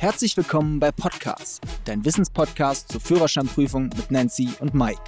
Herzlich willkommen bei Podcast, dein Wissenspodcast zur Führerscheinprüfung mit Nancy und Mike.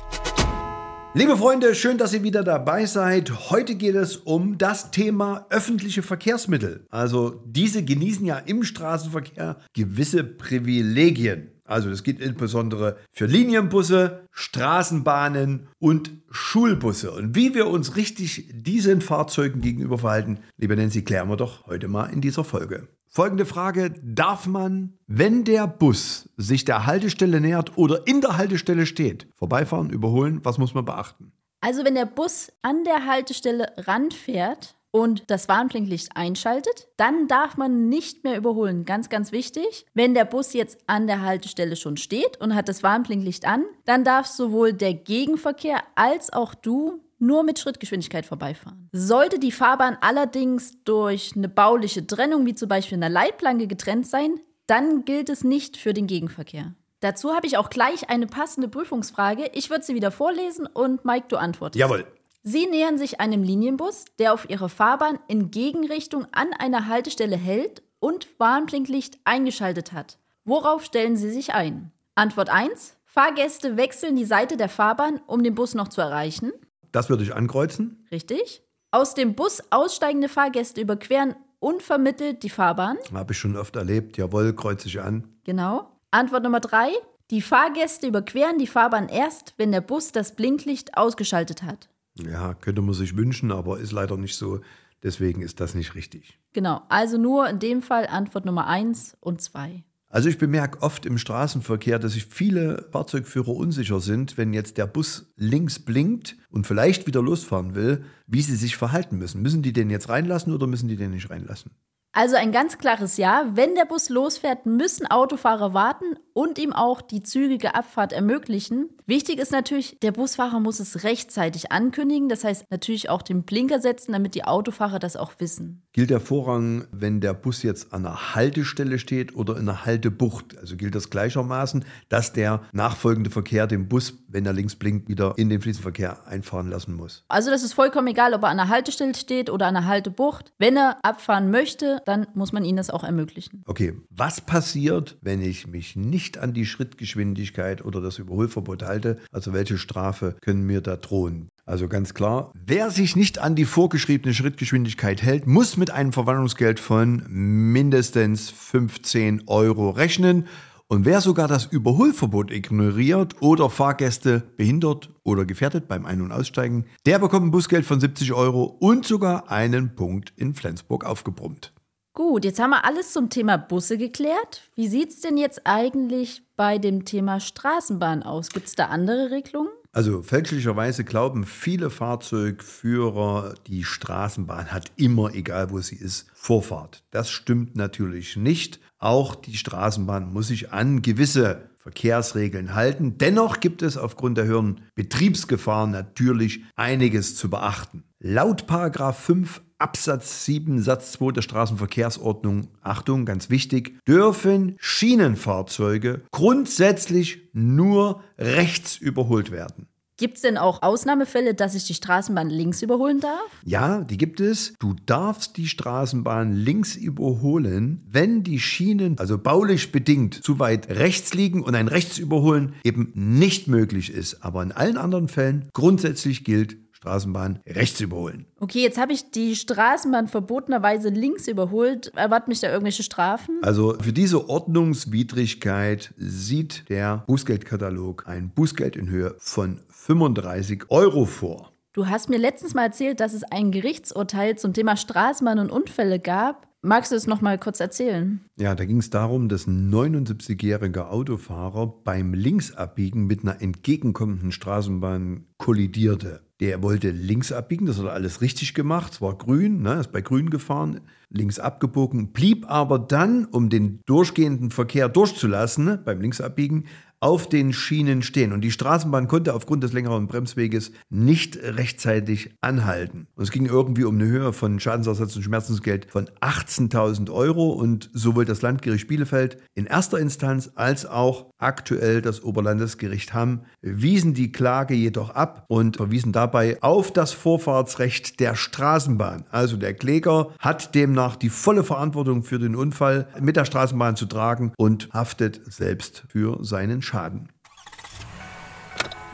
Liebe Freunde, schön, dass ihr wieder dabei seid. Heute geht es um das Thema öffentliche Verkehrsmittel. Also diese genießen ja im Straßenverkehr gewisse Privilegien. Also das gilt insbesondere für Linienbusse, Straßenbahnen und Schulbusse. Und wie wir uns richtig diesen Fahrzeugen gegenüber verhalten, liebe Nancy, klären wir doch heute mal in dieser Folge. Folgende Frage, darf man, wenn der Bus sich der Haltestelle nähert oder in der Haltestelle steht, vorbeifahren, überholen? Was muss man beachten? Also wenn der Bus an der Haltestelle ranfährt, und das Warnblinklicht einschaltet, dann darf man nicht mehr überholen. Ganz, ganz wichtig. Wenn der Bus jetzt an der Haltestelle schon steht und hat das Warnblinklicht an, dann darf sowohl der Gegenverkehr als auch du nur mit Schrittgeschwindigkeit vorbeifahren. Sollte die Fahrbahn allerdings durch eine bauliche Trennung, wie zum Beispiel eine Leitplanke, getrennt sein, dann gilt es nicht für den Gegenverkehr. Dazu habe ich auch gleich eine passende Prüfungsfrage. Ich würde sie wieder vorlesen und Mike, du antwortest. Jawohl. Sie nähern sich einem Linienbus, der auf ihrer Fahrbahn in Gegenrichtung an einer Haltestelle hält und Warnblinklicht eingeschaltet hat. Worauf stellen Sie sich ein? Antwort 1. Fahrgäste wechseln die Seite der Fahrbahn, um den Bus noch zu erreichen. Das würde ich ankreuzen. Richtig. Aus dem Bus aussteigende Fahrgäste überqueren unvermittelt die Fahrbahn. Habe ich schon oft erlebt. Jawohl, kreuze ich an. Genau. Antwort Nummer 3. Die Fahrgäste überqueren die Fahrbahn erst, wenn der Bus das Blinklicht ausgeschaltet hat. Ja, könnte man sich wünschen, aber ist leider nicht so. Deswegen ist das nicht richtig. Genau, also nur in dem Fall Antwort Nummer 1 und 2. Also ich bemerke oft im Straßenverkehr, dass sich viele Fahrzeugführer unsicher sind, wenn jetzt der Bus links blinkt und vielleicht wieder losfahren will, wie sie sich verhalten müssen. Müssen die den jetzt reinlassen oder müssen die den nicht reinlassen? Also ein ganz klares Ja. Wenn der Bus losfährt, müssen Autofahrer warten und ihm auch die zügige Abfahrt ermöglichen. Wichtig ist natürlich, der Busfahrer muss es rechtzeitig ankündigen. Das heißt natürlich auch den Blinker setzen, damit die Autofahrer das auch wissen. Gilt der Vorrang, wenn der Bus jetzt an einer Haltestelle steht oder in einer Haltebucht? Also gilt das gleichermaßen, dass der nachfolgende Verkehr den Bus, wenn er links blinkt, wieder in den Fließverkehr einfahren lassen muss? Also das ist vollkommen egal, ob er an einer Haltestelle steht oder an einer Haltebucht. Wenn er abfahren möchte, dann muss man ihnen das auch ermöglichen. Okay, was passiert, wenn ich mich nicht an die Schrittgeschwindigkeit oder das Überholverbot halte? Also welche Strafe können mir da drohen? Also ganz klar, wer sich nicht an die vorgeschriebene Schrittgeschwindigkeit hält, muss mit einem Verwandlungsgeld von mindestens 15 Euro rechnen. Und wer sogar das Überholverbot ignoriert oder Fahrgäste behindert oder gefährdet beim Ein- und Aussteigen, der bekommt ein Busgeld von 70 Euro und sogar einen Punkt in Flensburg aufgebrummt. Gut, jetzt haben wir alles zum Thema Busse geklärt. Wie sieht es denn jetzt eigentlich bei dem Thema Straßenbahn aus? Gibt es da andere Regelungen? Also fälschlicherweise glauben viele Fahrzeugführer, die Straßenbahn hat immer, egal wo sie ist, Vorfahrt. Das stimmt natürlich nicht. Auch die Straßenbahn muss sich an gewisse Verkehrsregeln halten. Dennoch gibt es aufgrund der höheren Betriebsgefahr natürlich einiges zu beachten. Laut 5 Absatz 7 Satz 2 der Straßenverkehrsordnung, Achtung, ganz wichtig, dürfen Schienenfahrzeuge grundsätzlich nur rechts überholt werden. Gibt es denn auch Ausnahmefälle, dass ich die Straßenbahn links überholen darf? Ja, die gibt es. Du darfst die Straßenbahn links überholen, wenn die Schienen, also baulich bedingt, zu weit rechts liegen und ein Rechtsüberholen eben nicht möglich ist. Aber in allen anderen Fällen grundsätzlich gilt, Straßenbahn rechts überholen. Okay, jetzt habe ich die Straßenbahn verbotenerweise links überholt. Erwarten mich da irgendwelche Strafen? Also für diese Ordnungswidrigkeit sieht der Bußgeldkatalog ein Bußgeld in Höhe von 35 Euro vor. Du hast mir letztens mal erzählt, dass es ein Gerichtsurteil zum Thema Straßenbahn und Unfälle gab. Magst du es noch mal kurz erzählen? Ja, da ging es darum, dass ein 79-jähriger Autofahrer beim Linksabbiegen mit einer entgegenkommenden Straßenbahn kollidierte. Der wollte links abbiegen, das hat er alles richtig gemacht, es war grün, ne, ist bei grün gefahren, links abgebogen, blieb aber dann, um den durchgehenden Verkehr durchzulassen, beim Linksabbiegen, auf den Schienen stehen. Und die Straßenbahn konnte aufgrund des längeren Bremsweges nicht rechtzeitig anhalten. Und es ging irgendwie um eine Höhe von Schadensersatz und Schmerzensgeld von 18.000 Euro. Und sowohl das Landgericht Bielefeld in erster Instanz als auch aktuell das Oberlandesgericht Hamm wiesen die Klage jedoch ab und verwiesen dabei auf das Vorfahrtsrecht der Straßenbahn. Also der Kläger hat demnach die volle Verantwortung für den Unfall mit der Straßenbahn zu tragen und haftet selbst für seinen Schaden.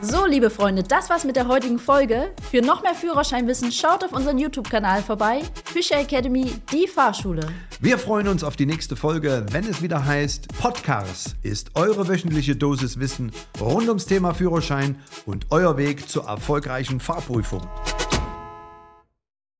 So, liebe Freunde, das war's mit der heutigen Folge. Für noch mehr Führerscheinwissen schaut auf unseren YouTube-Kanal vorbei. Fischer Academy, die Fahrschule. Wir freuen uns auf die nächste Folge, wenn es wieder heißt Podcars ist eure wöchentliche Dosis Wissen rund ums Thema Führerschein und euer Weg zur erfolgreichen Fahrprüfung.